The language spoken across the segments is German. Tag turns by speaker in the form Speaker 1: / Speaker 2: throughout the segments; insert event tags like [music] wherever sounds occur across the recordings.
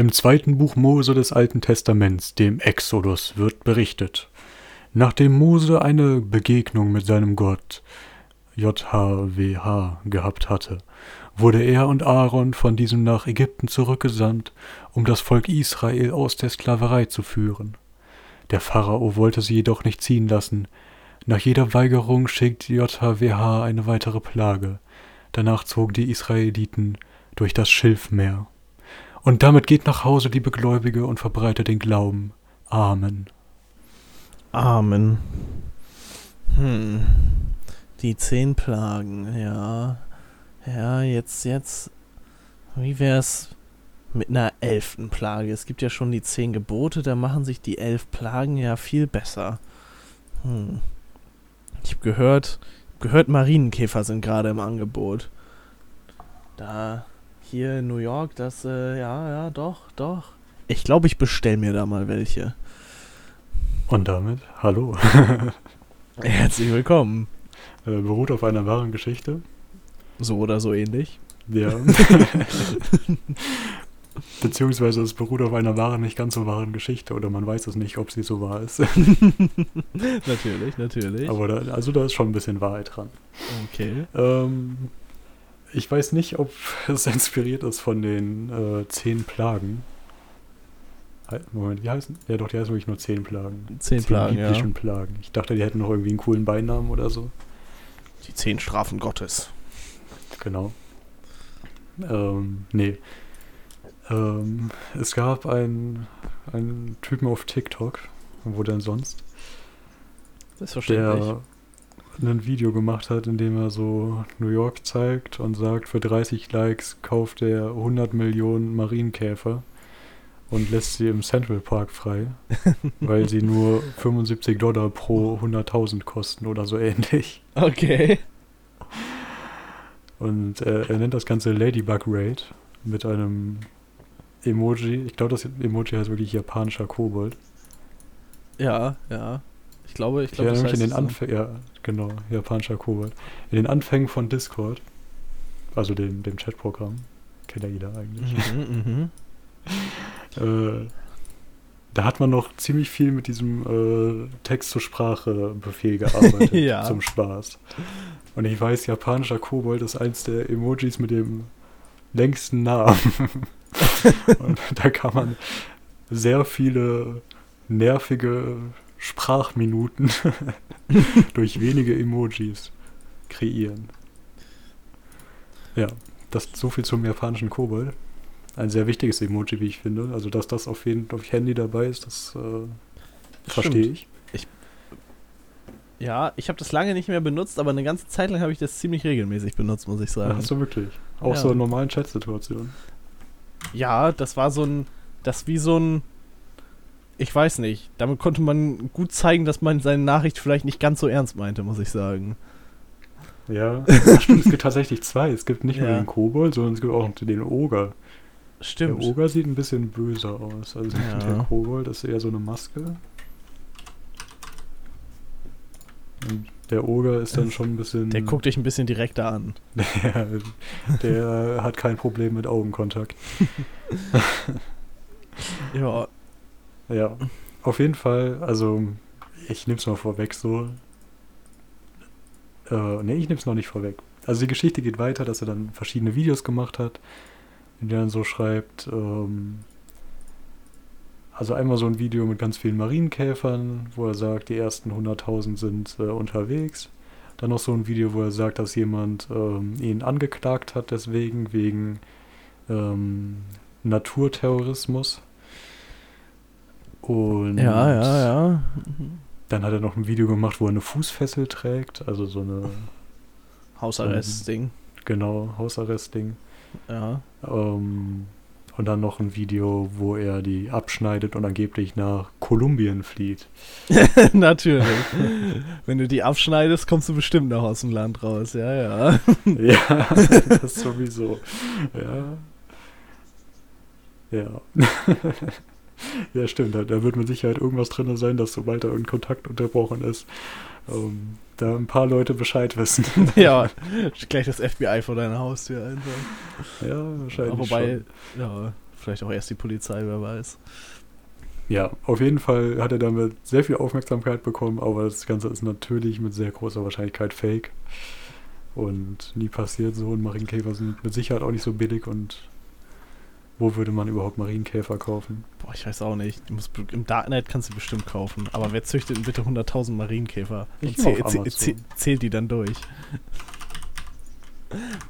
Speaker 1: Im zweiten Buch Mose des Alten Testaments, dem Exodus, wird berichtet, nachdem Mose eine Begegnung mit seinem Gott JHWH gehabt hatte, wurde er und Aaron von diesem nach Ägypten zurückgesandt, um das Volk Israel aus der Sklaverei zu führen. Der Pharao wollte sie jedoch nicht ziehen lassen. Nach jeder Weigerung schickt JHWH eine weitere Plage. Danach zogen die Israeliten durch das Schilfmeer. Und damit geht nach Hause, liebe Gläubige, und verbreitet den Glauben. Amen.
Speaker 2: Amen. Hm. Die zehn Plagen, ja. Ja, jetzt, jetzt. Wie wär's mit einer elften Plage? Es gibt ja schon die zehn Gebote, da machen sich die elf Plagen ja viel besser. Hm. Ich habe gehört, gehört, Marienkäfer sind gerade im Angebot. Da hier in New York, das, äh, ja, ja, doch, doch. Ich glaube, ich bestell mir da mal welche.
Speaker 1: Und damit, hallo. [laughs]
Speaker 2: Herzlich willkommen.
Speaker 1: Äh, beruht auf einer wahren Geschichte.
Speaker 2: So oder so ähnlich.
Speaker 1: Ja. [laughs] [laughs] Beziehungsweise es beruht auf einer wahren, nicht ganz so wahren Geschichte oder man weiß es nicht, ob sie so wahr ist.
Speaker 2: natürlich, natürlich.
Speaker 1: Aber da, also da ist schon ein bisschen Wahrheit dran.
Speaker 2: Okay.
Speaker 1: Ähm, ich weiß nicht, ob [laughs] es inspiriert ist von den äh, zehn Plagen. Moment, wie heißen? Ja, doch, die heißen wirklich nur zehn Plagen.
Speaker 2: Zehn, Plagen, ja.
Speaker 1: biblischen Plagen. Ich dachte, die hätten noch irgendwie einen coolen Beinamen oder so.
Speaker 2: Die zehn Strafen Gottes.
Speaker 1: Genau. Ähm, nee. Ähm, es gab einen, einen Typen auf TikTok, wo denn sonst,
Speaker 2: Selbstverständlich.
Speaker 1: der ein Video gemacht hat, in dem er so New York zeigt und sagt, für 30 Likes kauft er 100 Millionen Marienkäfer und lässt sie im Central Park frei, [laughs] weil sie nur 75 Dollar pro 100.000 kosten oder so ähnlich.
Speaker 2: Okay.
Speaker 1: Und äh, er nennt das Ganze Ladybug Raid mit einem Emoji. Ich glaube, das Emoji heißt wirklich japanischer Kobold.
Speaker 2: Ja, ja. Ich glaube, ich
Speaker 1: Ich
Speaker 2: glaube,
Speaker 1: erinnere
Speaker 2: das
Speaker 1: mich in den. Anfängen, ja, genau, japanischer Kobold. In den Anfängen von Discord, also dem, dem Chatprogramm, kennt ja jeder eigentlich.
Speaker 2: Mhm, mhm. [laughs]
Speaker 1: Äh, da hat man noch ziemlich viel mit diesem äh, Text-zu-Sprache-Befehl gearbeitet [laughs]
Speaker 2: Ja.
Speaker 1: zum Spaß. Und ich weiß, japanischer Kobold ist eins der Emojis mit dem längsten Namen. [laughs] Und da kann man sehr viele nervige Sprachminuten [laughs] durch wenige Emojis kreieren. Ja, das so viel zum japanischen Kobold. Ein sehr wichtiges Emoji, wie ich finde. Also, dass das auf jeden auf Handy dabei ist, das äh, verstehe
Speaker 2: Stimmt.
Speaker 1: ich.
Speaker 2: Ja, ich habe das lange nicht mehr benutzt, aber eine ganze Zeit lang habe ich das ziemlich regelmäßig benutzt, muss ich
Speaker 1: Ja,
Speaker 2: sagen.
Speaker 1: hast du wirklich. Auch
Speaker 2: Ja.
Speaker 1: so in normalen Chat-Situationen.
Speaker 2: Ja, das war so ein, das wie so ein, ich weiß nicht, damit konnte man gut zeigen, dass man seine Nachricht vielleicht nicht ganz so ernst meinte, muss ich sagen.
Speaker 1: Ja, stimmt, es gibt tatsächlich zwei. Es gibt nicht nur
Speaker 2: Ja.
Speaker 1: den Kobold, sondern es gibt auch den Oger.
Speaker 2: Stimmt.
Speaker 1: Der Oger sieht ein bisschen böser aus. Also
Speaker 2: Ja.
Speaker 1: der Kobold ist eher so eine Maske. Und der Oger ist dann schon ein bisschen.
Speaker 2: Der guckt dich ein bisschen direkter an. [laughs]
Speaker 1: Der, der hat kein Problem mit Augenkontakt. [laughs]
Speaker 2: Ja,
Speaker 1: Ja, auf jeden Fall, also ich nehme es mal vorweg so. Äh, ne, ich nehme es noch nicht vorweg. Also die Geschichte geht weiter, dass er dann verschiedene Videos gemacht hat, in denen er so schreibt, ähm, also einmal so ein Video mit ganz vielen Marienkäfern, wo er sagt, die ersten 100.000 sind äh, unterwegs. Dann noch so ein Video, wo er sagt, dass jemand ähm, ihn angeklagt hat, deswegen wegen ähm, Naturterrorismus. Und
Speaker 2: ja, ja, ja.
Speaker 1: dann hat er noch ein Video gemacht, wo er eine Fußfessel trägt, also so eine,
Speaker 2: Hausarrest-Ding.
Speaker 1: genau, Hausarrest-Ding.
Speaker 2: Ja.
Speaker 1: Ähm, und dann noch ein Video, wo er die abschneidet und angeblich nach Kolumbien flieht. [laughs]
Speaker 2: Natürlich. Wenn du die abschneidest, kommst du bestimmt noch aus dem Land raus. Ja, ja. [laughs]
Speaker 1: ja, das sowieso. Ja. Ja. [laughs] [laughs] ja, stimmt. Da, da wird mit Sicherheit irgendwas drin sein, dass sobald da irgendein Kontakt unterbrochen ist, ähm, da ein paar Leute Bescheid wissen. [laughs]
Speaker 2: ja, gleich das FBI vor deiner Haustür einfach.
Speaker 1: ja, wahrscheinlich.
Speaker 2: Aber wobei,
Speaker 1: schon.
Speaker 2: ja, Vielleicht auch erst die Polizei, wer weiß.
Speaker 1: Ja, auf jeden Fall hat er damit sehr viel Aufmerksamkeit bekommen, aber das Ganze ist natürlich mit sehr großer Wahrscheinlichkeit fake. Und nie passiert so. Und Marienkäfer sind mit Sicherheit auch nicht so billig. Und wo würde man überhaupt Marienkäfer kaufen?
Speaker 2: Boah, ich weiß auch nicht. Du musst, Im Darknet kannst du bestimmt kaufen. Aber wer züchtet denn bitte 100.000 Marienkäfer?
Speaker 1: Ich
Speaker 2: und zäh
Speaker 1: auf
Speaker 2: zäh
Speaker 1: Amazon.
Speaker 2: zäh zählt die dann durch. [laughs]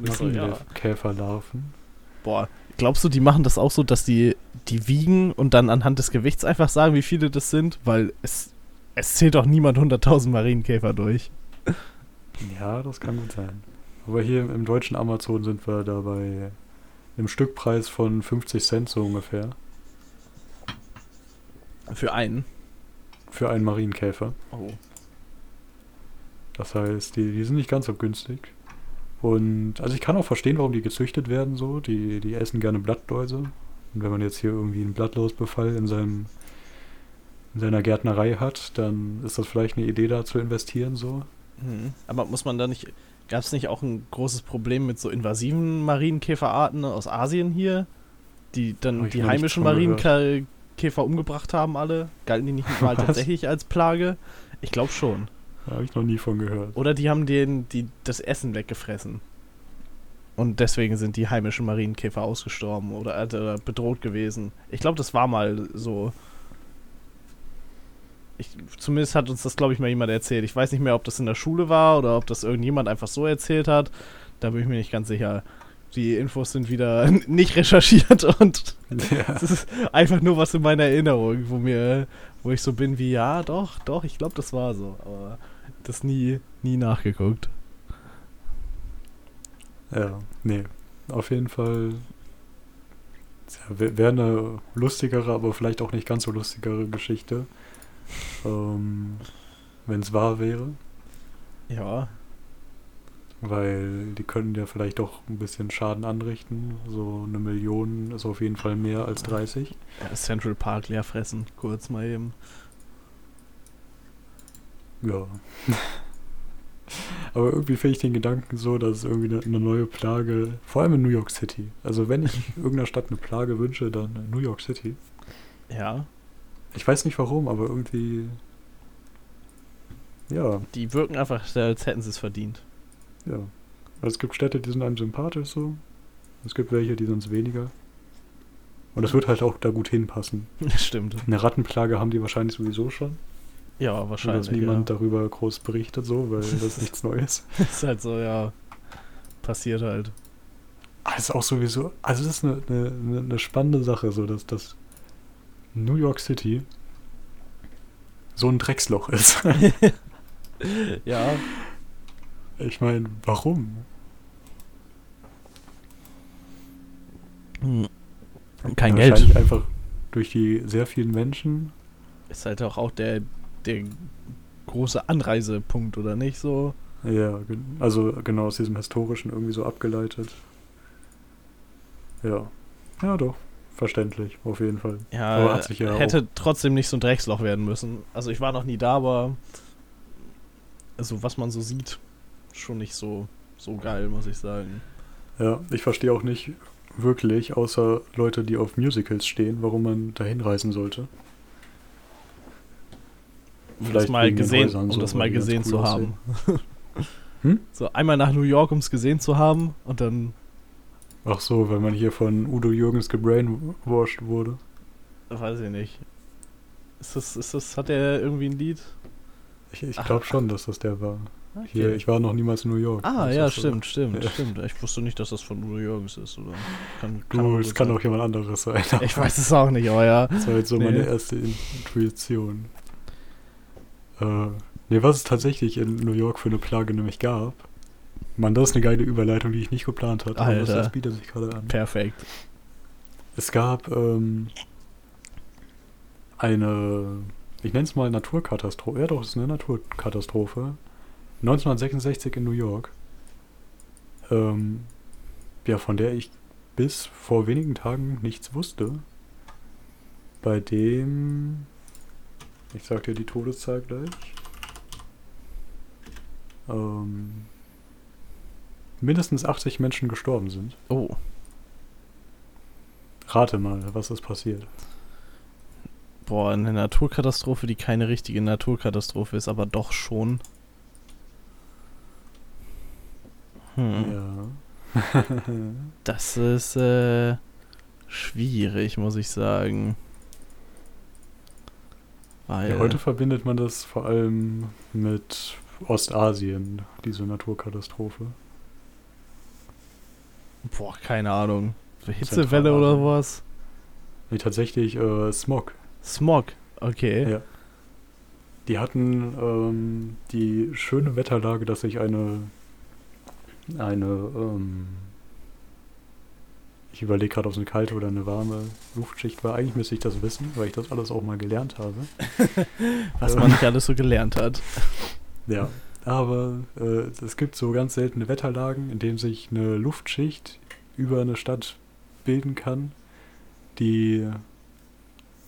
Speaker 2: So, ja.
Speaker 1: Marienkäferlarven.
Speaker 2: Boah, glaubst du, die machen das auch so, dass die die wiegen und dann anhand des Gewichts einfach sagen, wie viele das sind? Weil es, es zählt doch niemand 100.000 Marienkäfer durch.
Speaker 1: Ja, das kann gut sein. Aber hier im deutschen Amazon sind wir da einem Stückpreis von 50 Cent so ungefähr.
Speaker 2: Für einen.
Speaker 1: Für einen Marienkäfer.
Speaker 2: Oh.
Speaker 1: Das heißt, die, die sind nicht ganz so günstig. Und also ich kann auch verstehen, warum die gezüchtet werden so. Die, die essen gerne Blattläuse. Und wenn man jetzt hier irgendwie einen Blattlausbefall in seinem in seiner Gärtnerei hat, dann ist das vielleicht eine Idee da zu investieren so.
Speaker 2: Hm. Aber muss man da nicht. Gab es nicht auch ein großes Problem mit so invasiven Marienkäferarten aus Asien hier? Die dann
Speaker 1: ich
Speaker 2: die heimischen. Marienkäfer umgebracht haben, alle? Galten die nicht [laughs] mal
Speaker 1: Was?
Speaker 2: tatsächlich als Plage? Ich glaube schon.
Speaker 1: Habe ich noch nie von gehört.
Speaker 2: Oder die haben den, die, das Essen weggefressen. Und deswegen sind die heimischen Marienkäfer ausgestorben oder, oder bedroht gewesen. Ich glaube, das war mal so. Ich, zumindest hat uns das, glaube ich, mal jemand erzählt. Ich weiß nicht mehr, ob das in der Schule war oder ob das irgendjemand einfach so erzählt hat. Da bin ich mir nicht ganz sicher. Die Infos sind wieder [laughs] nicht recherchiert und [laughs]
Speaker 1: Ja.
Speaker 2: es ist einfach nur was in meiner Erinnerung, wo mir, wo ich so bin wie, ja, doch, doch, ich glaube, das war so. Aber das nie, nie nachgeguckt.
Speaker 1: Ja, nee. Auf jeden Fall wäre wär eine lustigere, aber vielleicht auch nicht ganz so lustigere Geschichte. Ähm, Wenn es wahr wäre.
Speaker 2: Ja,
Speaker 1: Weil die können ja vielleicht doch ein bisschen Schaden anrichten. So eine Million ist auf jeden Fall mehr als 30.
Speaker 2: Ja, Central Park leer fressen, kurz mal eben.
Speaker 1: Ja. [laughs] Aber irgendwie finde ich den Gedanken so, dass es irgendwie eine, eine neue Plage, vor allem in New York City. Also wenn ich [laughs] irgendeiner Stadt eine Plage wünsche, dann New York City.
Speaker 2: Ja,
Speaker 1: Ich weiß nicht warum, aber irgendwie. Ja,
Speaker 2: die wirken einfach, als hätten sie es verdient.
Speaker 1: ja. Also es gibt Städte, die sind einem sympathisch so. Es gibt welche, die sind es weniger. Und das wird halt auch da gut hinpassen. [laughs]
Speaker 2: Stimmt.
Speaker 1: Eine Rattenplage haben die wahrscheinlich sowieso schon.
Speaker 2: Ja, wahrscheinlich.
Speaker 1: dass niemand
Speaker 2: ja.
Speaker 1: darüber groß berichtet so, weil das ist nichts [laughs] Neues.
Speaker 2: ist halt so, ja. Passiert halt.
Speaker 1: Ist auch sowieso, also das ist eine, eine, eine- eine spannende Sache, so dass das New York City so ein Drecksloch ist. [laughs]
Speaker 2: Ja,
Speaker 1: Ich meine, warum?
Speaker 2: hm. kein Geld.
Speaker 1: einfach durch die sehr vielen Menschen.
Speaker 2: Ist halt auch, auch der, der große Anreisepunkt, oder nicht so?
Speaker 1: Ja, also genau aus diesem historischen irgendwie so abgeleitet. Ja. Ja, doch. Verständlich, auf jeden Fall.
Speaker 2: Ja, hätte trotzdem nicht so ein Drecksloch werden müssen. Also ich war noch nie da, aber also was man so sieht, schon nicht so, so geil, muss ich sagen.
Speaker 1: Ja, ich verstehe auch nicht wirklich, außer Leute, die auf Musicals stehen, warum man da hinreisen sollte.
Speaker 2: Um
Speaker 1: Vielleicht
Speaker 2: das mal gesehen,
Speaker 1: Häusern
Speaker 2: um
Speaker 1: so,
Speaker 2: das mal gesehen
Speaker 1: cool
Speaker 2: zu haben. [laughs]
Speaker 1: Hm?
Speaker 2: So einmal nach New York, um es gesehen zu haben und dann,
Speaker 1: Ach so, weil man hier von Udo Jürgens gebrainwashed wurde.
Speaker 2: weiß ich nicht. Ist das, ist das, hat er irgendwie ein Lied?
Speaker 1: Ich, ich glaube schon, dass das der war. Hier,
Speaker 2: Okay.
Speaker 1: ich war noch niemals in New York.
Speaker 2: Ah, ja,
Speaker 1: so.
Speaker 2: stimmt, stimmt,
Speaker 1: Ja.
Speaker 2: stimmt. Ich wusste nicht, dass das von Udo Jürgens ist, oder? Kann,
Speaker 1: Du,
Speaker 2: auch
Speaker 1: es kann
Speaker 2: sein.
Speaker 1: auch jemand anderes sein.
Speaker 2: Ich weiß es auch nicht, aber ja.
Speaker 1: Das war jetzt so
Speaker 2: Nee.
Speaker 1: meine erste Intuition. Äh, nee, was es tatsächlich in New York für eine Plage nämlich gab. Mann, das ist eine geile Überleitung, die ich nicht geplant hatte. aber das,
Speaker 2: Alter.
Speaker 1: das bietet sich gerade an.
Speaker 2: Perfekt.
Speaker 1: Es gab ähm, eine, ich nenne es mal Naturkatastrophe. Ja doch, es ist eine Naturkatastrophe. 1966 in New York. Ähm, ja, von der ich bis vor wenigen Tagen nichts wusste. Bei dem, ich sag dir die Todeszahl gleich. Ähm, mindestens 80 Menschen gestorben sind.
Speaker 2: Oh,
Speaker 1: Rate mal, was ist passiert.
Speaker 2: Boah, eine Naturkatastrophe, die keine richtige Naturkatastrophe ist, aber doch schon. Hm.
Speaker 1: Ja. [laughs]
Speaker 2: Das ist äh, schwierig, muss ich sagen. Weil,
Speaker 1: ja, heute verbindet man das vor allem mit Ostasien, diese Naturkatastrophe.
Speaker 2: Boah, keine Ahnung. Hitzewelle oder was?
Speaker 1: Nee, tatsächlich äh, Smog.
Speaker 2: Smog, okay.
Speaker 1: Ja. Die hatten ähm, die schöne Wetterlage, dass sich eine eine ähm, ich überlege gerade, ob es eine kalte oder eine warme Luftschicht war. Eigentlich müsste ich das wissen, weil ich das alles auch mal gelernt habe. [laughs]
Speaker 2: Was man nicht alles so gelernt hat.
Speaker 1: Ja, aber äh, es gibt so ganz seltene Wetterlagen, in denen sich eine Luftschicht über eine Stadt bilden kann, die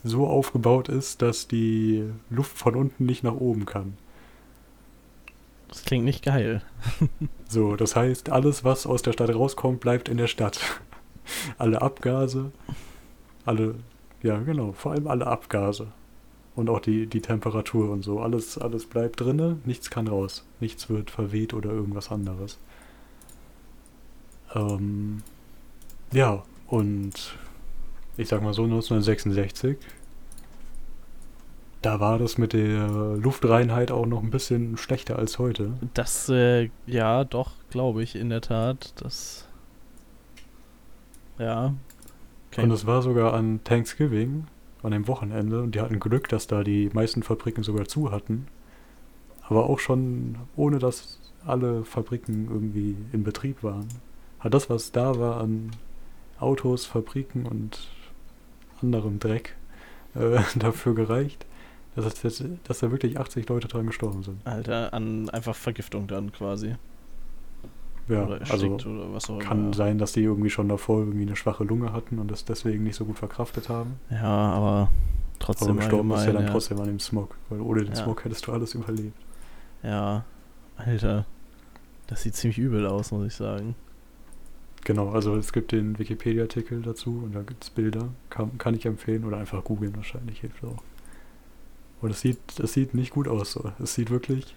Speaker 1: so aufgebaut ist, dass die Luft von unten nicht nach oben kann.
Speaker 2: Das klingt nicht geil. [laughs]
Speaker 1: So, das heißt, alles, was aus der Stadt rauskommt, bleibt in der Stadt. [laughs] alle Abgase, alle, ja genau, vor allem alle Abgase. Und auch die, die Temperatur und so. Alles, alles bleibt drinne, nichts kann raus. Nichts wird verweht oder irgendwas anderes. Ähm, ja, und ich sag mal so 1966, da war das mit der Luftreinheit auch noch ein bisschen schlechter als heute.
Speaker 2: Das, äh, ja, doch, glaube ich, in der Tat. Das. Ja.
Speaker 1: Und es war sogar an Thanksgiving, an dem Wochenende, und die hatten Glück, dass da die meisten Fabriken sogar zu hatten. Aber auch schon ohne, dass alle Fabriken irgendwie in Betrieb waren. Hat das, was da war an Autos, Fabriken und anderem Dreck, äh, [laughs] dafür gereicht, dass, jetzt, dass da wirklich 80 Leute dran gestorben sind.
Speaker 2: Alter, an einfach Vergiftung dann quasi.
Speaker 1: Ja, also
Speaker 2: erstickt oder was auch
Speaker 1: kann sein, dass die irgendwie schon davor irgendwie eine schwache Lunge hatten und das deswegen nicht so gut verkraftet haben.
Speaker 2: Ja, aber
Speaker 1: Aber
Speaker 2: trotzdem
Speaker 1: gestorben ist ja dann
Speaker 2: ja.
Speaker 1: trotzdem an dem Smog, weil ohne den
Speaker 2: Ja.
Speaker 1: Smog hättest du alles überlebt.
Speaker 2: Ja, Alter. Das sieht ziemlich übel aus, muss ich sagen.
Speaker 1: Genau, also es gibt den Wikipedia-Artikel dazu und da gibt es Bilder. Kann, kann ich empfehlen oder einfach googeln wahrscheinlich, hilft auch. Und es sieht, es sieht nicht gut aus so. Es sieht wirklich.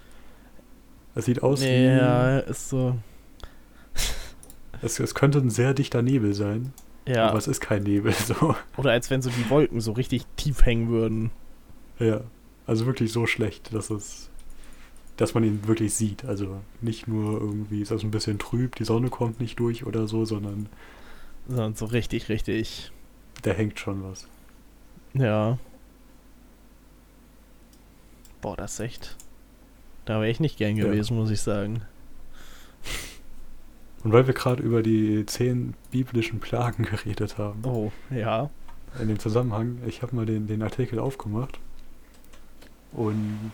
Speaker 1: Es sieht aus
Speaker 2: nee, ja, ist so.
Speaker 1: Es, es könnte ein sehr dichter Nebel sein,
Speaker 2: Ja,
Speaker 1: aber es ist kein Nebel. [laughs] So.
Speaker 2: oder als wenn so die Wolken so richtig tief hängen würden.
Speaker 1: Ja. Also wirklich so schlecht, dass es. Dass man ihn wirklich sieht. Also nicht nur irgendwie ist das ein bisschen trüb, die Sonne kommt nicht durch oder so, sondern
Speaker 2: Sondern so richtig, richtig.
Speaker 1: da hängt schon was.
Speaker 2: Ja. Boah, das ist echt. Da wäre ich nicht gern
Speaker 1: Ja.
Speaker 2: gewesen, muss ich sagen.
Speaker 1: Und weil wir gerade über die zehn biblischen Plagen [laughs] geredet haben,
Speaker 2: Oh, ja.
Speaker 1: in dem Zusammenhang, ich habe mal den, den Artikel aufgemacht und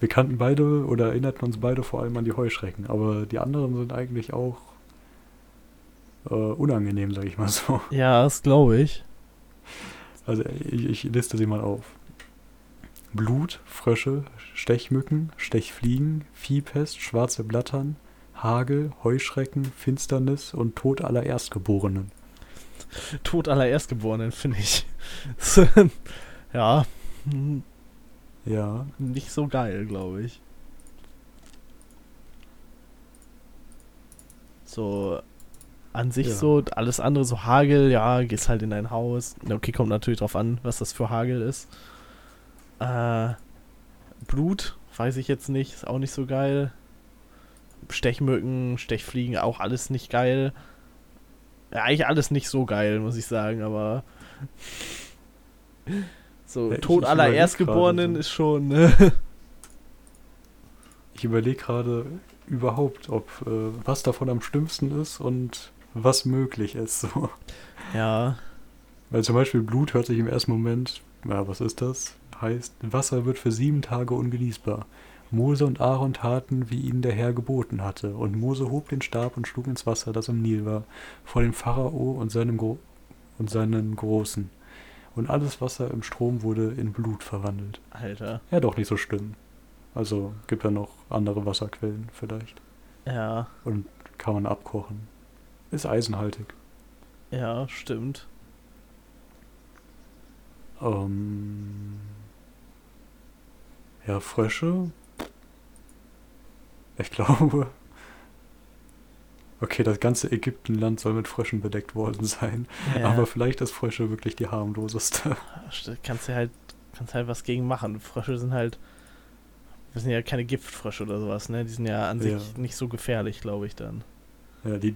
Speaker 1: wir kannten beide oder erinnerten uns beide vor allem an die Heuschrecken, aber die anderen sind eigentlich auch äh, unangenehm, sag ich mal so. [laughs]
Speaker 2: Ja, das glaube ich.
Speaker 1: Also ich, ich liste sie mal auf. Blut, Frösche, Stechmücken, Stechfliegen, Viehpest, schwarze Blattern, Hagel, Heuschrecken, Finsternis und Tod aller Erstgeborenen.
Speaker 2: Tod aller Erstgeborenen, finde ich. [laughs] ja.
Speaker 1: Ja,
Speaker 2: Nicht so geil, glaube ich. So an sich
Speaker 1: Ja.
Speaker 2: so, alles andere, so Hagel, ja, gehst halt in dein Haus. Okay, kommt natürlich drauf an, was das für Hagel ist. Äh, Blut, weiß ich jetzt nicht, ist auch nicht so geil. Stechmücken, Stechfliegen, auch alles nicht geil. Ja, eigentlich alles nicht so geil, muss ich sagen, aber. So,
Speaker 1: Ja,
Speaker 2: Tod aller Erstgeborenen
Speaker 1: so.
Speaker 2: ist schon. Ne?
Speaker 1: ich überlege gerade überhaupt, ob äh, was davon am schlimmsten ist und was möglich ist. So.
Speaker 2: Ja,
Speaker 1: Weil zum Beispiel Blut hört sich im ersten Moment, ja, was ist das? Heißt, Wasser wird für sieben Tage ungenießbar. Mose und Aaron taten, wie ihnen der Herr geboten hatte. Und Mose hob den Stab und schlug ins Wasser, das im Nil war, vor dem Pharao und, seinem Gro und seinen Großen. Und alles Wasser im Strom wurde in Blut verwandelt.
Speaker 2: Alter.
Speaker 1: Ja, doch nicht so schlimm. Also gibt ja noch andere Wasserquellen vielleicht.
Speaker 2: Ja,
Speaker 1: Und kann man abkochen. Ist eisenhaltig.
Speaker 2: ja, stimmt.
Speaker 1: Ähm, ja, Frösche. Ich glaube. Okay, das ganze Ägyptenland soll mit Fröschen bedeckt worden sein.
Speaker 2: Ja,
Speaker 1: Aber vielleicht ist Frösche wirklich die harmloseste.
Speaker 2: kannst du halt, kannst halt was gegen machen. Frösche sind halt, das sind ja keine Giftfrösche oder sowas, ne? Die sind ja an sich
Speaker 1: Ja.
Speaker 2: nicht so gefährlich, glaube ich dann.
Speaker 1: Ja, die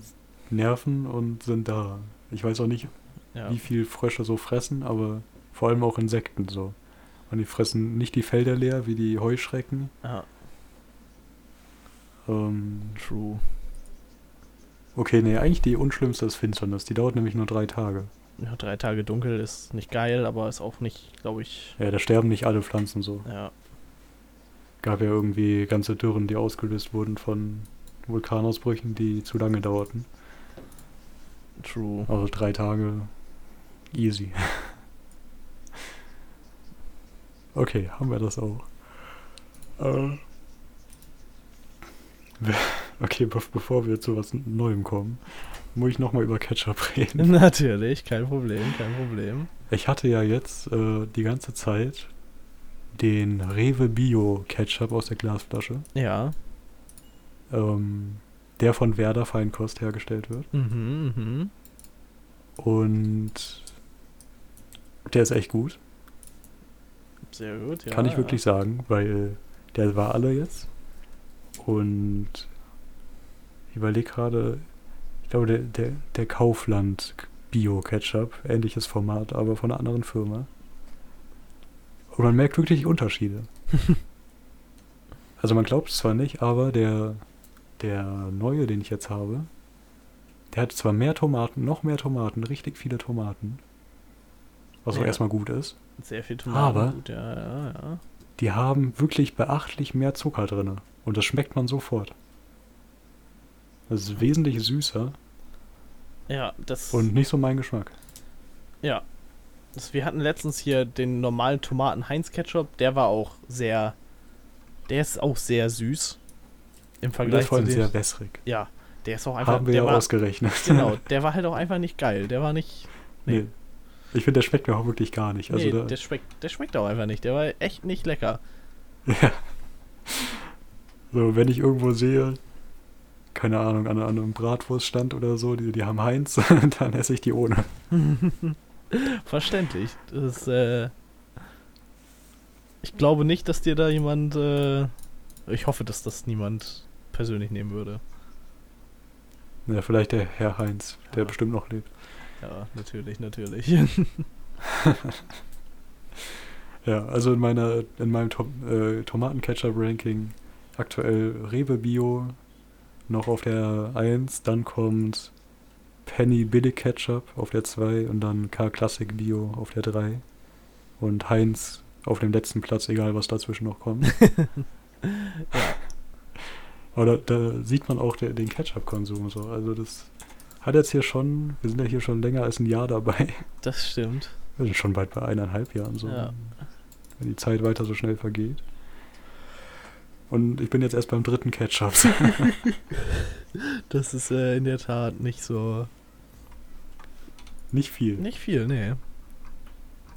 Speaker 1: nerven und sind da. Ich weiß auch nicht,
Speaker 2: Ja.
Speaker 1: wie viel Frösche so fressen, aber vor allem auch Insekten so. Und die fressen nicht die Felder leer wie die Heuschrecken.
Speaker 2: ja,
Speaker 1: Ähm,
Speaker 2: true.
Speaker 1: okay, nee, eigentlich die unschlimmste ist Finsternis. Die dauert nämlich nur drei Tage.
Speaker 2: Ja, drei Tage dunkel ist nicht geil, aber ist auch nicht, glaube ich,
Speaker 1: Ja, da sterben nicht alle Pflanzen so.
Speaker 2: ja.
Speaker 1: Gab ja irgendwie ganze Dürren, die ausgelöst wurden von Vulkanausbrüchen, die zu lange dauerten.
Speaker 2: True.
Speaker 1: Also drei Tage easy. [laughs] Okay, haben wir das auch. Äh, [laughs] okay, be bevor wir zu was Neuem kommen, muss ich nochmal über Ketchup [laughs] reden. [laughs]
Speaker 2: Natürlich, kein Problem, kein Problem.
Speaker 1: Ich hatte ja jetzt äh, die ganze Zeit den Rewe Bio Ketchup aus der Glasflasche,
Speaker 2: Ja.
Speaker 1: ähm, der von Werder Feinkost hergestellt wird.
Speaker 2: Mhm, mhm.
Speaker 1: Und der ist echt gut.
Speaker 2: Sehr gut, ja.
Speaker 1: Kann ich
Speaker 2: ja.
Speaker 1: wirklich sagen, weil der war alle jetzt. Und ich überlege gerade, ich glaube, der, der, der Kaufland Bio-Ketchup, ähnliches Format, aber von einer anderen Firma. Und man merkt wirklich Unterschiede. [laughs] also man glaubt es zwar nicht, aber der, der neue, den ich jetzt habe, der hat zwar mehr Tomaten, noch mehr Tomaten, richtig viele Tomaten. Was auch
Speaker 2: Ja.
Speaker 1: erstmal gut ist.
Speaker 2: Sehr viel Tomaten.
Speaker 1: Aber-
Speaker 2: Gut, ja, ja.
Speaker 1: Die haben wirklich beachtlich mehr Zucker drin. Und das schmeckt man sofort. Das ist wesentlich süßer
Speaker 2: Ja, das.
Speaker 1: und nicht so mein Geschmack.
Speaker 2: Ja. Das, wir hatten letztens hier den normalen Tomaten-Heinz-Ketchup. Der war auch sehr. Der ist auch sehr süß. Im
Speaker 1: der
Speaker 2: Vergleich
Speaker 1: ist vor allem
Speaker 2: zu
Speaker 1: sehr wässrig.
Speaker 2: Ja, der ist auch einfach.
Speaker 1: Haben wir
Speaker 2: der
Speaker 1: ja
Speaker 2: war,
Speaker 1: ausgerechnet.
Speaker 2: Genau, [laughs] der war halt auch einfach nicht geil. Der war nicht. Nee.
Speaker 1: Nee. Ich finde, der schmeckt mir auch wirklich gar nicht. Also
Speaker 2: nee, der schmeckt, der schmeckt auch einfach nicht. Der war echt nicht lecker. [laughs]
Speaker 1: ja. So, wenn ich irgendwo sehe, keine Ahnung, an, an einem Bratwurststand oder so, die, die haben Heinz, [laughs] dann esse ich die ohne. [laughs]
Speaker 2: Verständlich. Das ist, äh, ich glaube nicht, dass dir da jemand. Äh, ich hoffe, dass das niemand persönlich nehmen würde.
Speaker 1: Ja, vielleicht der Herr Heinz, der
Speaker 2: Ja.
Speaker 1: bestimmt noch lebt.
Speaker 2: Ja, natürlich, natürlich. [laughs]
Speaker 1: Ja, also in meiner, in meinem Tom, äh, Tomaten-Ketchup-Ranking aktuell Rewe Bio noch auf der 1, dann kommt Penny Billig Ketchup auf der 2 und dann K Classic Bio auf der 3 und Heinz auf dem letzten Platz, egal was dazwischen noch kommt. [laughs] Aber da, da sieht man auch der, den Ketchup-Konsum so. Also das hat jetzt hier schon, wir sind ja hier schon länger als ein Jahr dabei.
Speaker 2: Das stimmt.
Speaker 1: Wir sind schon bald bei eineinhalb Jahren so.
Speaker 2: Ja.
Speaker 1: Wenn die Zeit weiter so schnell vergeht. Und ich bin jetzt erst beim dritten Ketchup. [laughs]
Speaker 2: Das ist äh, in der Tat nicht so.
Speaker 1: nicht viel.
Speaker 2: Nicht viel, nee.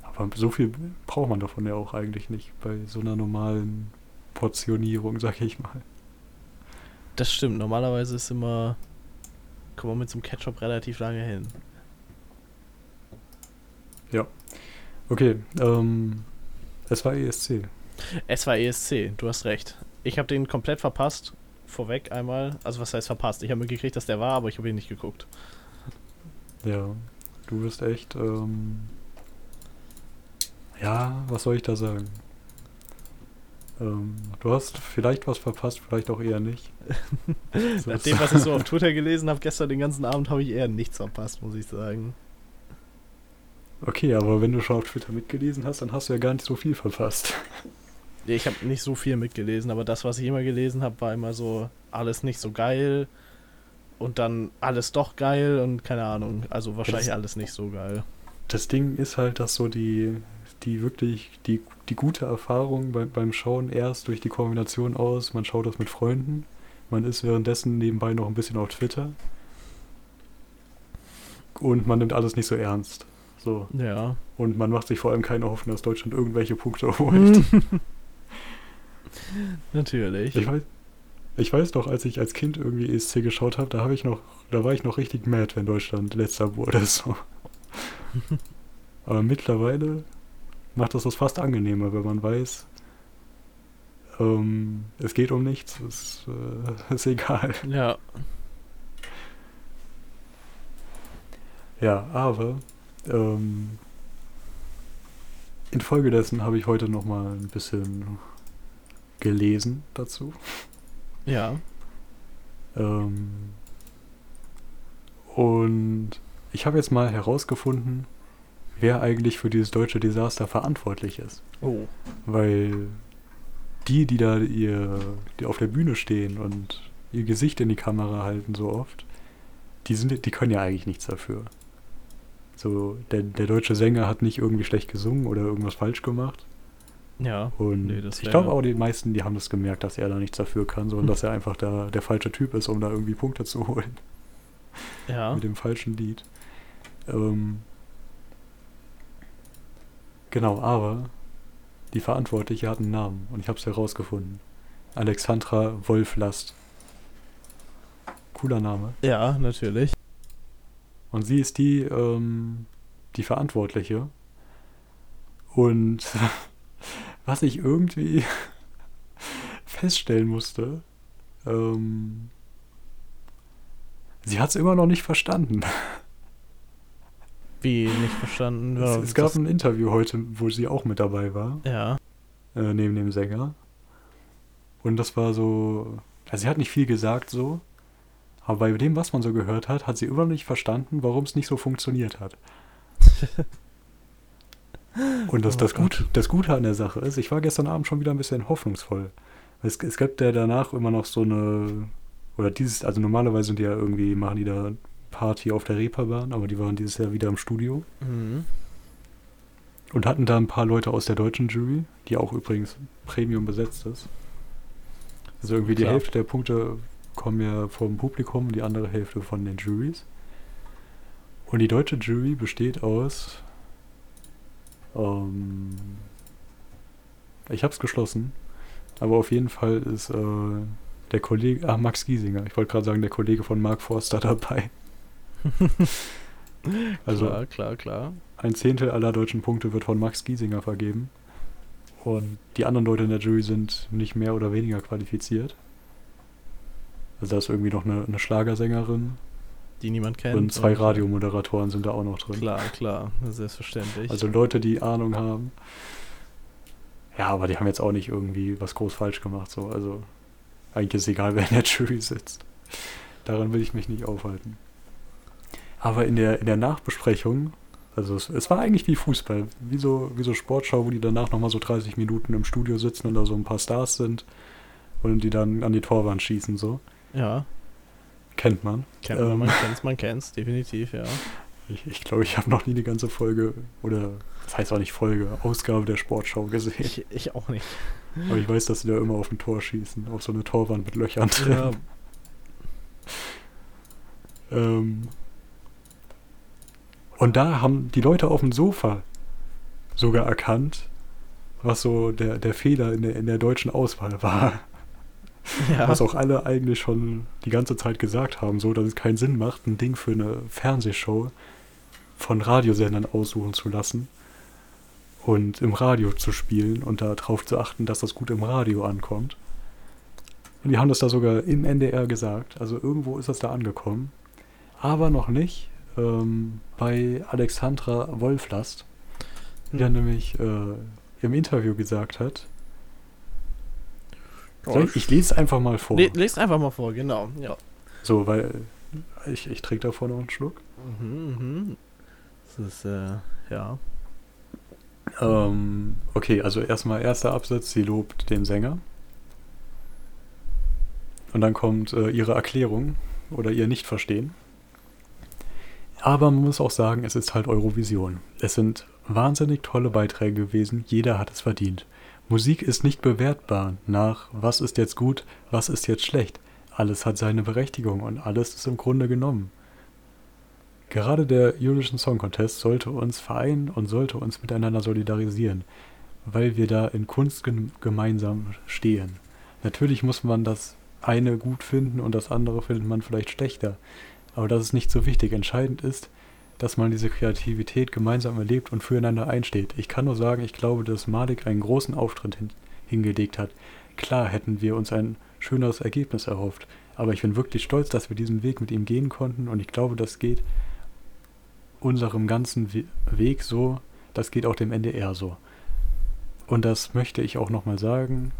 Speaker 1: Aber so viel braucht man davon ja auch eigentlich nicht bei so einer normalen Portionierung, sag ich mal.
Speaker 2: Das stimmt. Normalerweise ist immer. Kommt man mit so einem Ketchup relativ lange hin.
Speaker 1: Okay, ähm, es war ESC.
Speaker 2: Es war ESC, du hast recht. Ich habe den komplett verpasst. Vorweg einmal. Also, was heißt verpasst? Ich habe mitgekriegt, dass der war, aber ich habe ihn nicht geguckt.
Speaker 1: Ja, du bist echt, ähm, ja, was soll ich da sagen? Ähm, du hast vielleicht was verpasst, vielleicht auch eher nicht. [laughs]
Speaker 2: Nach dem, was ich so auf Twitter gelesen habe, gestern den ganzen Abend, habe ich eher nichts verpasst, muss ich sagen.
Speaker 1: Okay, aber wenn du schon auf Twitter mitgelesen hast, dann hast du ja gar nicht so viel verpasst.
Speaker 2: Nee, Ich habe nicht so viel mitgelesen, aber das, was ich immer gelesen habe, war immer so alles nicht so geil und dann alles doch geil und keine Ahnung. Also wahrscheinlich
Speaker 1: das-
Speaker 2: alles nicht so geil.
Speaker 1: Das Ding ist halt, dass so die, die wirklich, die, die gute Erfahrung bei, beim Schauen erst durch die Kombination aus, man schaut das mit Freunden, man ist währenddessen nebenbei noch ein bisschen auf Twitter und man nimmt alles nicht so ernst. So.
Speaker 2: Ja.
Speaker 1: Und man macht sich vor allem keine Hoffnung, dass Deutschland irgendwelche Punkte [laughs] holt.
Speaker 2: Natürlich.
Speaker 1: Ich weiß, ich weiß doch, als ich als Kind irgendwie ESC geschaut habe, da habe ich noch, da war ich noch richtig mad, wenn Deutschland letzter wurde. [laughs] So. Aber mittlerweile macht das das fast angenehmer, wenn man weiß, ähm, es geht um nichts, es äh, [laughs] ist egal.
Speaker 2: Ja.
Speaker 1: Ja, aber ähm, infolgedessen habe ich heute noch mal ein bisschen gelesen dazu.
Speaker 2: Ja.
Speaker 1: Ähm, und ich habe jetzt mal herausgefunden, wer eigentlich für dieses deutsche Desaster verantwortlich ist.
Speaker 2: Oh.
Speaker 1: Weil die, die da ihr, die auf der Bühne stehen und ihr Gesicht in die Kamera halten so oft, die sind, die können ja eigentlich nichts dafür. So, der, der deutsche Sänger hat nicht irgendwie schlecht gesungen oder irgendwas falsch gemacht.
Speaker 2: Ja.
Speaker 1: Und
Speaker 2: Nee,
Speaker 1: ich glaube auch, die meisten, die haben das gemerkt, dass er da nichts dafür kann, sondern dass er einfach da der falsche Typ ist, um da irgendwie Punkte zu holen
Speaker 2: Ja. [laughs]
Speaker 1: mit dem falschen Lied. Ähm, genau, aber die Verantwortliche hat einen Namen und ich habe es herausgefunden. Alexandra Wolflast. Cooler Name.
Speaker 2: Ja, natürlich.
Speaker 1: Und sie ist die, ähm, die Verantwortliche. Und [laughs] was ich irgendwie [laughs] feststellen musste, ähm, sie hat es immer noch nicht verstanden.
Speaker 2: Wie nicht verstanden.
Speaker 1: Es, es gab ein Interview heute, wo sie auch mit dabei war,
Speaker 2: Ja.
Speaker 1: äh, neben dem Sänger. Und das war so, also sie hat nicht viel gesagt so, aber bei dem, was man so gehört hat, hat sie immer noch nicht verstanden, warum es nicht so funktioniert hat. [laughs] Und das,
Speaker 2: Oh
Speaker 1: das. Gut, das Gute an der Sache ist, ich war gestern Abend schon wieder ein bisschen hoffnungsvoll. Es, es gibt ja danach immer noch so eine, oder dieses, also normalerweise sind die ja irgendwie, machen die da Party auf der Reeperbahn, aber die waren dieses Jahr wieder im Studio.
Speaker 2: Mhm.
Speaker 1: Und hatten da ein paar Leute aus der deutschen Jury, die auch übrigens Premium besetzt ist. Also irgendwie die
Speaker 2: Klar.
Speaker 1: Hälfte der Punkte kommen ja vom Publikum und die andere Hälfte von den Juries. Und die deutsche Jury besteht aus. Ähm, ich hab's geschlossen, aber auf jeden Fall ist äh, der Kollege, ah, Max Giesinger, ich wollte gerade sagen, der Kollege von Mark Forster [laughs] dabei. [laughs] Also
Speaker 2: klar, klar, klar.
Speaker 1: ein Zehntel aller deutschen Punkte wird von Max Giesinger vergeben. Und die anderen Leute in der Jury sind nicht mehr oder weniger qualifiziert. Also da ist irgendwie noch eine, eine Schlagersängerin
Speaker 2: Die niemand kennt.
Speaker 1: und zwei
Speaker 2: äh,
Speaker 1: Radiomoderatoren sind da auch noch drin.
Speaker 2: Klar, klar. Selbstverständlich.
Speaker 1: Also Leute, die Ahnung haben. Ja, aber die haben jetzt auch nicht irgendwie was groß falsch gemacht. So. Also eigentlich ist es egal, [laughs] wer in der Jury sitzt. Daran will ich mich nicht aufhalten. Aber in der, in der Nachbesprechung, also es, es war eigentlich wie Fußball, wie so, wie so Sportschau, wo die danach nochmal so 30 Minuten im Studio sitzen und da so ein paar Stars sind und die dann an die Torwand schießen, so.
Speaker 2: ja,
Speaker 1: Kennt man.
Speaker 2: kennt man,
Speaker 1: Ähm.
Speaker 2: man kennt's, man kennt's, definitiv, ja.
Speaker 1: Ich, ich glaube, ich habe noch nie eine ganze Folge, oder das heißt auch nicht Folge, Ausgabe der Sportschau gesehen.
Speaker 2: Ich, ich auch nicht.
Speaker 1: Aber ich weiß, dass sie da immer auf ein Tor schießen, auf so eine Torwand mit Löchern drin.
Speaker 2: Ja,
Speaker 1: Ähm, und da haben die Leute auf dem Sofa sogar erkannt, was so der, der Fehler in der, in der deutschen Auswahl war.
Speaker 2: Ja.
Speaker 1: Was auch alle eigentlich schon die ganze Zeit gesagt haben, so dass es keinen Sinn macht, ein Ding für eine Fernsehshow von Radiosendern aussuchen zu lassen und im Radio zu spielen und darauf zu achten, dass das gut im Radio ankommt. Und die haben das da sogar im NDR gesagt, also irgendwo ist das da angekommen, aber noch nicht ähm, bei Alexandra Wolflast, die dann nämlich äh, im Interview gesagt hat, soll ich, lese es einfach mal vor.
Speaker 2: Le lest einfach mal vor, genau. Ja.
Speaker 1: So, weil ich, ich trinke davor noch einen Schluck.
Speaker 2: Mhm, mhm. Das ist, äh, ja.
Speaker 1: Ähm, okay, also erstmal erster Absatz, sie lobt den Sänger. Und dann kommt äh, ihre Erklärung oder ihr Nicht-Verstehen. Aber man muss auch sagen, es ist halt Eurovision. Es sind wahnsinnig tolle Beiträge gewesen, jeder hat es verdient. Musik ist nicht bewertbar nach, was ist jetzt gut, was ist jetzt schlecht. Alles hat seine Berechtigung und alles ist im Grunde genommen. Gerade der Eurovision Song Contest sollte uns vereinen und sollte uns miteinander solidarisieren, weil wir da in Kunst gemeinsam stehen. Natürlich muss man das eine gut finden und das andere findet man vielleicht schlechter. Aber das ist nicht so wichtig. Entscheidend ist, dass man diese Kreativität gemeinsam erlebt und füreinander einsteht. Ich kann nur sagen, ich glaube, dass Malik einen großen Auftritt hin hingelegt hat. Klar hätten wir uns ein schöneres Ergebnis erhofft, aber ich bin wirklich stolz, dass wir diesen Weg mit ihm gehen konnten und ich glaube, das geht unserem ganzen We Weg so, das geht auch dem NDR so. Und das möchte ich auch nochmal sagen.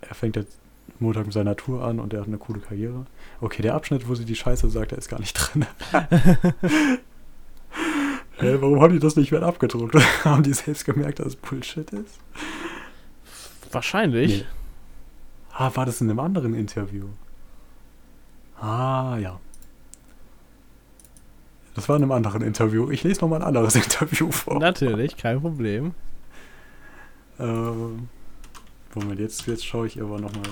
Speaker 1: Er fängt jetzt Montag mit seiner Tour an und er hat eine coole Karriere. Okay, der Abschnitt, wo sie die Scheiße sagt, der ist gar nicht [laughs] drin. [laughs] hey, warum haben die das nicht mehr abgedruckt? [laughs] haben die selbst gemerkt, dass es Bullshit ist?
Speaker 2: Wahrscheinlich. Nee.
Speaker 1: Ah, war das in einem anderen Interview? Ah, ja. Das war in einem anderen Interview. Ich lese nochmal ein anderes [laughs] Interview vor.
Speaker 2: Natürlich, kein Problem.
Speaker 1: Ähm, Moment, jetzt, jetzt schaue ich aber nochmal,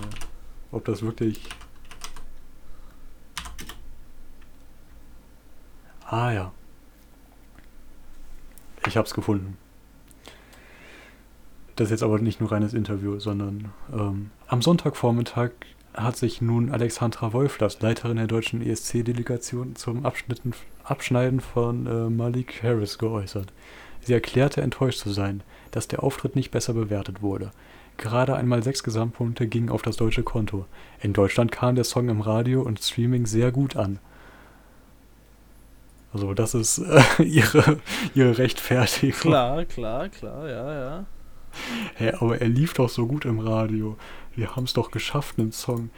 Speaker 1: ob das wirklich. Ah ja. Ich hab's gefunden. Das ist jetzt aber nicht nur reines Interview, sondern ähm, am Sonntagvormittag hat sich nun Alexandra Wolflers, Leiterin der deutschen ESC-Delegation, zum Abschnitten, Abschneiden von äh, Malik Harris geäußert. Sie erklärte enttäuscht zu sein, dass der Auftritt nicht besser bewertet wurde. Gerade einmal sechs Gesamtpunkte gingen auf das deutsche Konto. In Deutschland kam der Song im Radio und Streaming sehr gut an. Also das ist äh, [laughs] ihre, ihre Rechtfertigung.
Speaker 2: Klar, klar, klar, ja, ja.
Speaker 1: Hä, hey, aber er lief doch so gut im Radio wir haben es doch geschafft, einen Song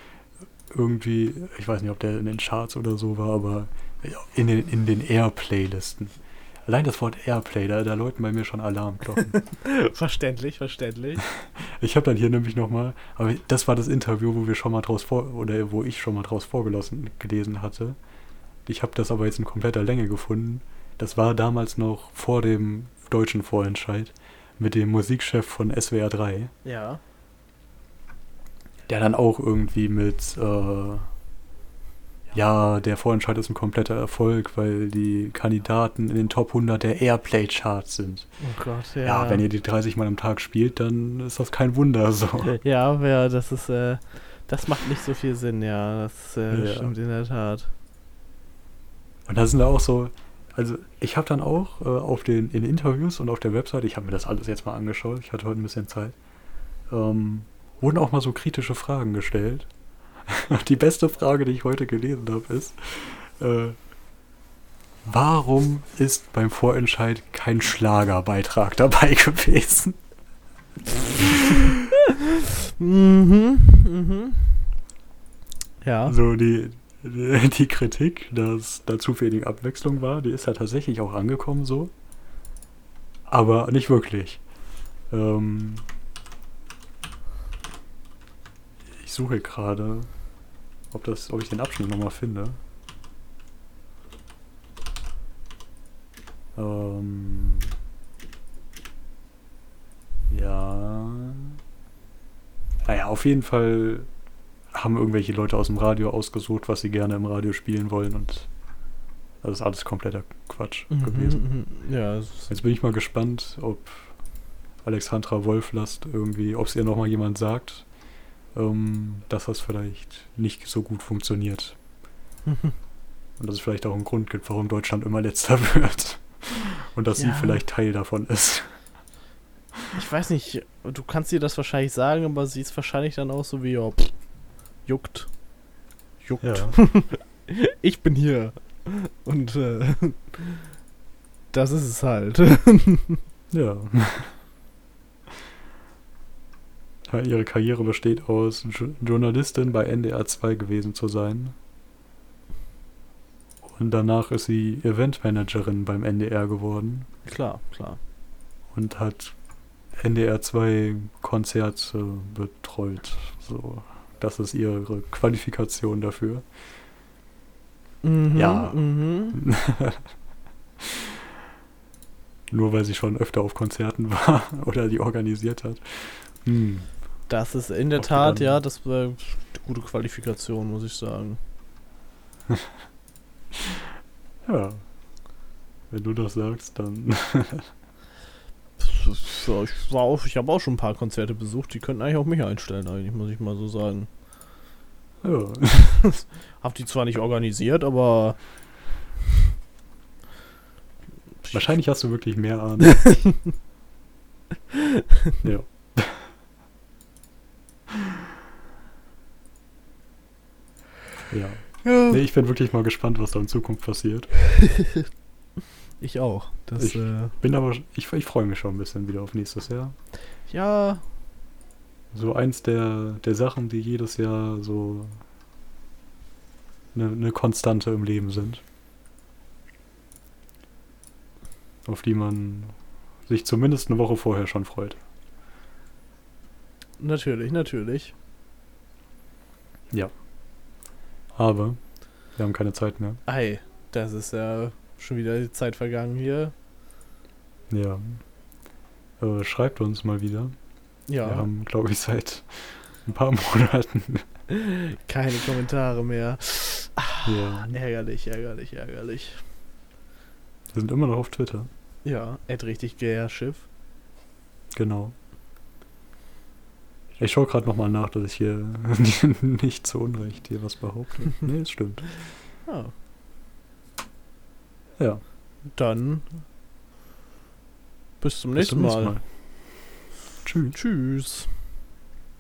Speaker 1: irgendwie, ich weiß nicht, ob der in den Charts oder so war, aber in den, in den Airplay-Listen. Allein das Wort Airplay, da, da läuten bei mir schon Alarmglocken. [laughs]
Speaker 2: verständlich, verständlich. [laughs]
Speaker 1: Ich habe dann hier nämlich nochmal, aber das war das Interview, wo wir schon mal draus vor, oder wo ich schon mal draus vorgelassen gelesen hatte. Ich habe das aber jetzt in kompletter Länge gefunden. Das war damals noch vor dem deutschen Vorentscheid mit dem Musikchef von SWR 3.
Speaker 2: Ja
Speaker 1: der dann auch irgendwie mit, äh, ja, der Vorentscheid ist ein kompletter Erfolg, weil die Kandidaten in den Top 100 der Airplay-Charts sind.
Speaker 2: Oh Gott, ja.
Speaker 1: Ja, wenn ihr die 30 Mal am Tag spielt, dann ist das kein Wunder so.
Speaker 2: Ja, ja das ist, äh, das macht nicht so viel Sinn, ja. Das äh, ja. stimmt in der Tat.
Speaker 1: Und da sind da auch so, also ich habe dann auch äh, auf den in Interviews und auf der Website, ich habe mir das alles jetzt mal angeschaut, ich hatte heute ein bisschen Zeit, ähm, wurden auch mal so kritische Fragen gestellt. [laughs] Die beste Frage, die ich heute gelesen habe, ist, äh, warum ist beim Vorentscheid kein Schlagerbeitrag dabei [laughs] gewesen? [laughs] mhm, mhm. Ja. So, die, [laughs] die, Kritik, dass da zu wenig Abwechslung war, die ist ja tatsächlich auch angekommen so. Aber nicht wirklich. Ähm, suche gerade, ob, ob ich den Abschnitt nochmal finde. Ähm, ja. Naja, auf jeden Fall haben irgendwelche Leute aus dem Radio ausgesucht, was sie gerne im Radio spielen wollen und das ist alles kompletter Quatsch mhm, gewesen.
Speaker 2: Mhm, ja,
Speaker 1: Jetzt bin ich mal gespannt, ob Alexandra Wolflast irgendwie, ob es ihr nochmal jemand sagt, ähm, dass das vielleicht nicht so gut funktioniert. Und dass es vielleicht auch einen Grund gibt, warum Deutschland immer letzter [laughs] wird. Und dass ja. sie vielleicht Teil davon ist.
Speaker 2: Ich weiß nicht, du kannst dir das wahrscheinlich sagen, aber sie ist wahrscheinlich dann auch so wie, ja, pff, juckt. Juckt. Ja. [laughs] ich bin hier. Und äh, [laughs] das ist es halt. [laughs]
Speaker 1: ja. Ihre Karriere besteht aus, Journalistin bei NDR 2 gewesen zu sein. Und danach ist sie Eventmanagerin beim NDR geworden.
Speaker 2: Klar, klar.
Speaker 1: Und hat NDR 2 Konzerte betreut. So, das ist ihre Qualifikation dafür.
Speaker 2: Mhm,
Speaker 1: ja.
Speaker 2: Mhm. [laughs]
Speaker 1: Nur weil sie schon öfter auf Konzerten war [laughs] oder die organisiert hat. Hm.
Speaker 2: Das ist in der Tat, ja, das war eine gute Qualifikation, muss ich sagen. [laughs]
Speaker 1: ja. Wenn du das sagst, dann.
Speaker 2: Ja, ich war auch, ich habe auch schon ein paar Konzerte besucht, die könnten eigentlich auch mich einstellen, eigentlich, muss ich mal so sagen.
Speaker 1: ja. [laughs]
Speaker 2: Hab die zwar nicht organisiert, aber. [laughs]
Speaker 1: Wahrscheinlich hast du wirklich mehr Ahnung. [laughs] ja. Ja.
Speaker 2: Ja.
Speaker 1: Nee, ich bin wirklich mal gespannt, was da in Zukunft passiert.
Speaker 2: Ich auch. Das,
Speaker 1: Ich-
Speaker 2: äh,
Speaker 1: Bin aber, ich, ich freue mich schon ein bisschen wieder auf nächstes Jahr.
Speaker 2: ja,
Speaker 1: So eins der, der Sachen, die jedes Jahr so eine, eine Konstante im Leben sind. Auf die man sich zumindest eine Woche vorher schon freut.
Speaker 2: natürlich, natürlich.
Speaker 1: Aber wir haben keine Zeit mehr.
Speaker 2: Ei, das ist ja schon wieder die Zeit vergangen hier.
Speaker 1: Ja. Äh, schreibt uns mal wieder. Wir
Speaker 2: Ja,
Speaker 1: haben, glaube ich, seit ein paar [laughs] Monaten.
Speaker 2: keine Kommentare mehr.
Speaker 1: ja,
Speaker 2: Ärgerlich, ärgerlich, ärgerlich.
Speaker 1: wir sind immer noch auf Twitter.
Speaker 2: Ja, Ed richtig geier Schiff.
Speaker 1: Genau. Ich schaue gerade nochmal nach, dass ich hier [laughs] nicht zu Unrecht hier was behaupte. [laughs] Nee, es stimmt.
Speaker 2: Ja,
Speaker 1: Ja,
Speaker 2: dann bis zum
Speaker 1: bis
Speaker 2: nächsten
Speaker 1: zum
Speaker 2: Mal.
Speaker 1: nächsten Mal. Tschüss.
Speaker 2: Tschüss.